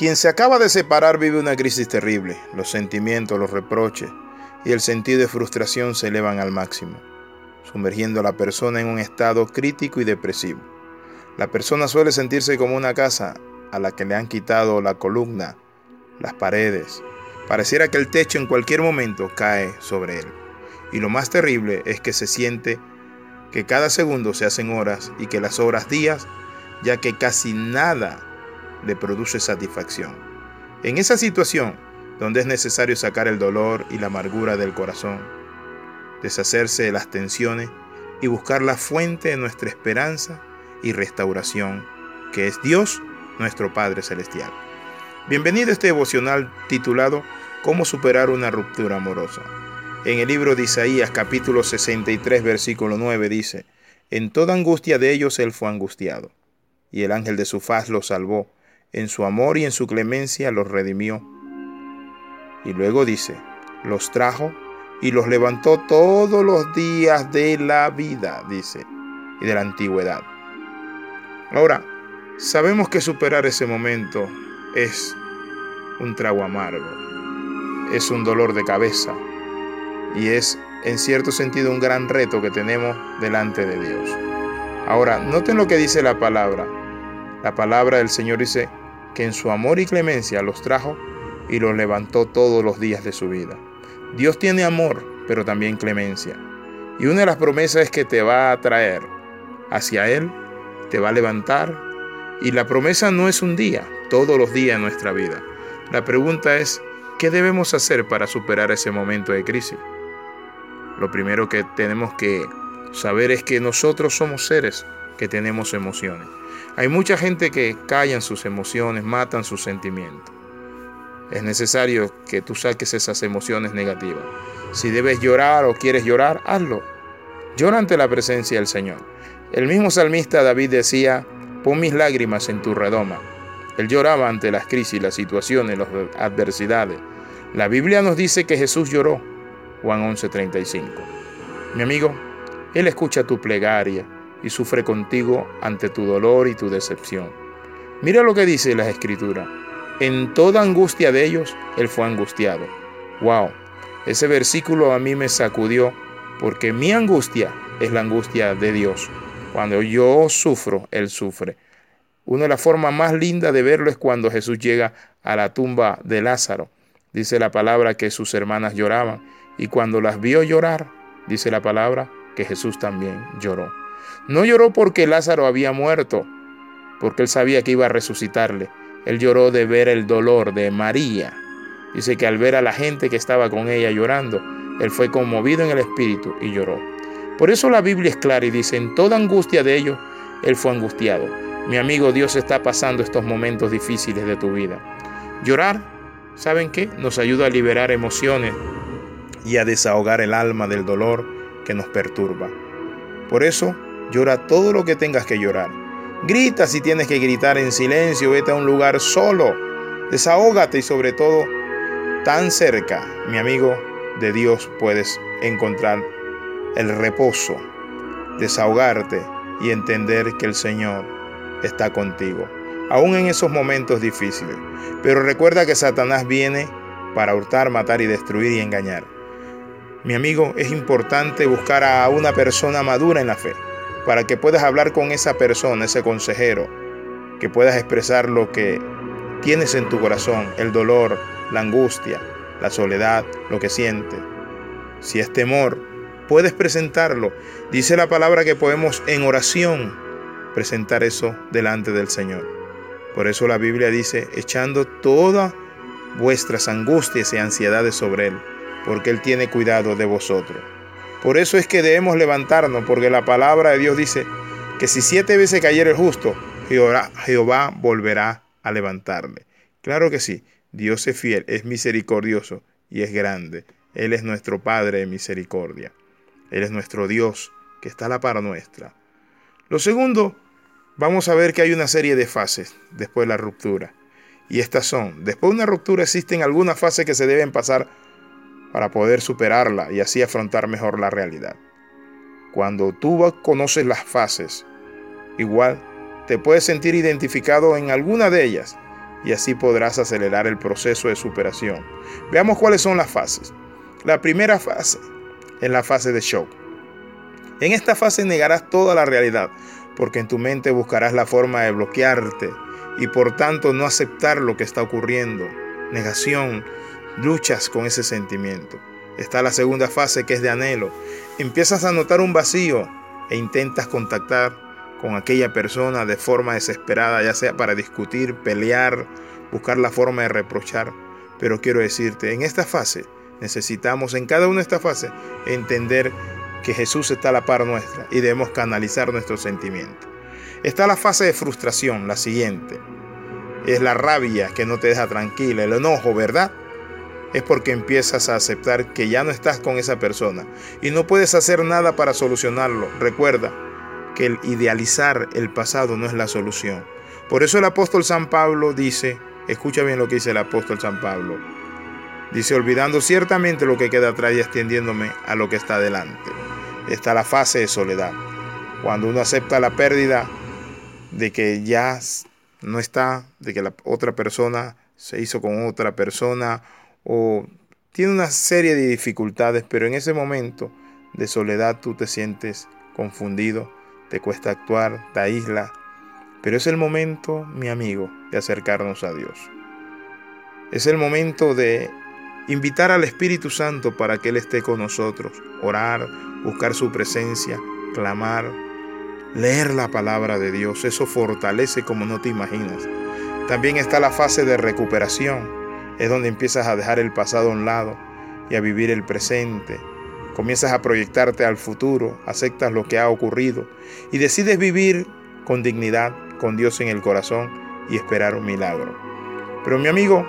Quien se acaba de separar vive una crisis terrible. Los sentimientos, los reproches y el sentido de frustración se elevan al máximo, sumergiendo a la persona en un estado crítico y depresivo. La persona suele sentirse como una casa a la que le han quitado la columna, las paredes. Pareciera que el techo en cualquier momento cae sobre él. Y lo más terrible es que se siente que cada segundo se hacen horas y que las horas días, ya que casi nada le produce satisfacción. En esa situación, donde es necesario sacar el dolor y la amargura del corazón, deshacerse de las tensiones y buscar la fuente de nuestra esperanza y restauración, que es Dios, nuestro Padre Celestial. Bienvenido a este devocional titulado Cómo superar una ruptura amorosa. En el libro de Isaías capítulo 63 versículo 9 dice, En toda angustia de ellos él fue angustiado, y el ángel de su faz los salvó, en su amor y en su clemencia los redimió. Y luego dice, los trajo y los levantó todos los días de la vida, dice, y de la antigüedad. Ahora, sabemos que superar ese momento es un trago amargo, es un dolor de cabeza y es en cierto sentido un gran reto que tenemos delante de Dios. Ahora, noten lo que dice la palabra. La palabra del Señor dice que en su amor y clemencia los trajo y los levantó todos los días de su vida. Dios tiene amor, pero también clemencia. Y una de las promesas es que te va a traer hacia Él, te va a levantar. Y la promesa no es un día, todos los días de nuestra vida. La pregunta es, ¿qué debemos hacer para superar ese momento de crisis? Lo primero que tenemos que saber es que nosotros somos seres que tenemos emociones. Hay mucha gente que callan sus emociones, matan sus sentimientos. Es necesario que tú saques esas emociones negativas. Si debes llorar o quieres llorar, hazlo. Llora ante la presencia del Señor. El mismo salmista David decía, pon mis lágrimas en tu redoma. Él lloraba ante las crisis, las situaciones, las adversidades. La Biblia nos dice que Jesús lloró. Juan 11:35. Mi amigo, Él escucha tu plegaria y sufre contigo ante tu dolor y tu decepción. Mira lo que dice la Escritura. En toda angustia de ellos, Él fue angustiado. Wow, ese versículo a mí me sacudió porque mi angustia es la angustia de Dios. Cuando yo sufro, Él sufre. Una de las formas más lindas de verlo es cuando Jesús llega a la tumba de Lázaro. Dice la palabra que sus hermanas lloraban y cuando las vio llorar, dice la palabra que Jesús también lloró. No lloró porque Lázaro había muerto, porque él sabía que iba a resucitarle. Él lloró de ver el dolor de María. Dice que al ver a la gente que estaba con ella llorando, él fue conmovido en el espíritu y lloró. Por eso la Biblia es clara y dice, en toda angustia de ellos, él fue angustiado. Mi amigo, Dios está pasando estos momentos difíciles de tu vida. Llorar, ¿saben qué? Nos ayuda a liberar emociones y a desahogar el alma del dolor que nos perturba. Por eso, llora todo lo que tengas que llorar. Grita si tienes que gritar en silencio, vete a un lugar solo. Desahógate y sobre todo, tan cerca, mi amigo, de Dios puedes encontrar el reposo, desahogarte y entender que el Señor está contigo, aún en esos momentos difíciles. Pero recuerda que Satanás viene para hurtar, matar y destruir y engañar. Mi amigo, es importante buscar a una persona madura en la fe para que puedas hablar con esa persona, ese consejero, que puedas expresar lo que tienes en tu corazón, el dolor, la angustia, la soledad, lo que sientes. Si es temor, puedes presentarlo. Dice la palabra que podemos en oración presentar eso delante del Señor. Por eso la Biblia dice, echando todas vuestras angustias y ansiedades sobre Él porque Él tiene cuidado de vosotros. Por eso es que debemos levantarnos, porque la palabra de Dios dice que si siete veces cayera el justo, Jehová, volverá a levantarle. Claro que sí, Dios es fiel, es misericordioso y es grande. Él es nuestro Padre de misericordia. Él es nuestro Dios que está a la par nuestra. Lo segundo, vamos a ver que hay una serie de fases después de la ruptura. Y estas son, después de una ruptura existen algunas fases que se deben pasar para poder superarla y así afrontar mejor la realidad. Cuando tú conoces las fases, igual te puedes sentir identificado en alguna de ellas y así podrás acelerar el proceso de superación. Veamos cuáles son las fases. La primera fase es la fase de shock. En esta fase negarás toda la realidad, porque en tu mente buscarás la forma de bloquearte y por tanto no aceptar lo que está ocurriendo. Negación, luchas con ese sentimiento. Está la segunda fase que es de anhelo. Empiezas a notar un vacío e intentas contactar con aquella persona de forma desesperada, ya sea para discutir, pelear, buscar la forma de reprochar. Pero quiero decirte, en esta fase necesitamos, en cada una de estas fases, entender que Jesús está a la par nuestra y debemos canalizar nuestros sentimientos. Está la fase de frustración, la siguiente. Es la rabia que no te deja tranquila, el enojo, ¿verdad? Es porque empiezas a aceptar que ya no estás con esa persona y no puedes hacer nada para solucionarlo. Recuerda, que el idealizar el pasado no es la solución. Por eso el apóstol San Pablo dice, escucha bien lo que dice el apóstol San Pablo, dice, olvidando ciertamente lo que queda atrás y extendiéndome a lo que está delante. Está la fase de soledad, cuando uno acepta la pérdida de que ya no está, de que la otra persona se hizo con otra persona o tiene una serie de dificultades, pero en ese momento de soledad tú te sientes confundido, te cuesta actuar, te aísla, pero es el momento, mi amigo, de acercarnos a Dios. Es el momento de invitar al Espíritu Santo para que Él esté con nosotros, orar, buscar su presencia, clamar, leer la palabra de Dios. Eso fortalece como no te imaginas. También está la fase de recuperación. Es donde empiezas a dejar el pasado a un lado y a vivir el presente, Comienzas a proyectarte al futuro, aceptas lo que ha ocurrido y decides vivir con dignidad, con Dios en el corazón y esperar un milagro. Pero mi amigo,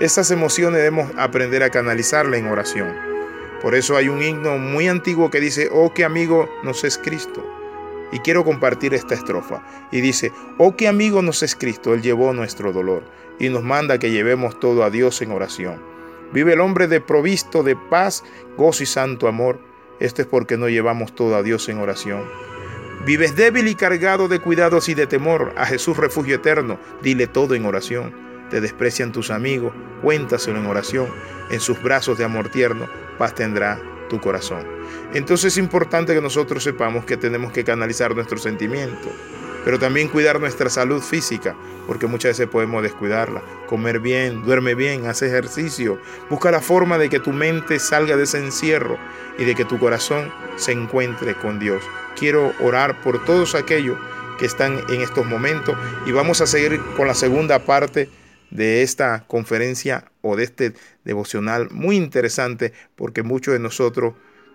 esas emociones debemos aprender a canalizarla en oración. Por eso hay un himno muy antiguo que dice, oh que amigo nos es Cristo. Y quiero compartir esta estrofa. Y dice, oh que amigo nos es Cristo, Él llevó nuestro dolor y nos manda que llevemos todo a Dios en oración. Vive el hombre de provisto de paz, gozo y santo amor. Esto es porque no llevamos todo a Dios en oración. Vives débil y cargado de cuidados y de temor. A Jesús refugio eterno, dile todo en oración. Te desprecian tus amigos, cuéntaselo en oración. En sus brazos de amor tierno, paz tendrá tu corazón. Entonces es importante que nosotros sepamos que tenemos que canalizar nuestros sentimientos pero también cuidar nuestra salud física, porque muchas veces podemos descuidarla. Comer bien, duerme bien, haz ejercicio, busca la forma de que tu mente salga de ese encierro y de que tu corazón se encuentre con Dios. Quiero orar por todos aquellos que están en estos momentos y vamos a seguir con la segunda parte de esta conferencia o de este devocional muy interesante porque muchos de nosotros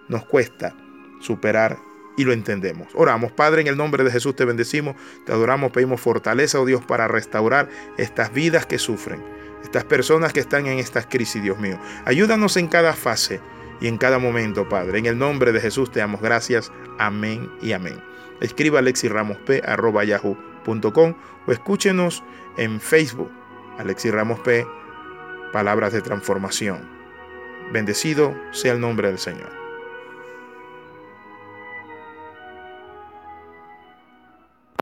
nos cuesta superar y lo entendemos. Oramos, Padre, en el nombre de Jesús te bendecimos, te adoramos, pedimos fortaleza, oh Dios, para restaurar estas vidas que sufren, estas personas que están en estas crisis, Dios mío. Ayúdanos en cada fase y en cada momento, Padre. En el nombre de Jesús te damos gracias. Amén y amén. Escriba alexirramosp.yahoo.com o escúchenos en Facebook, Alexi Ramos P, Palabras de Transformación. Bendecido sea el nombre del Señor.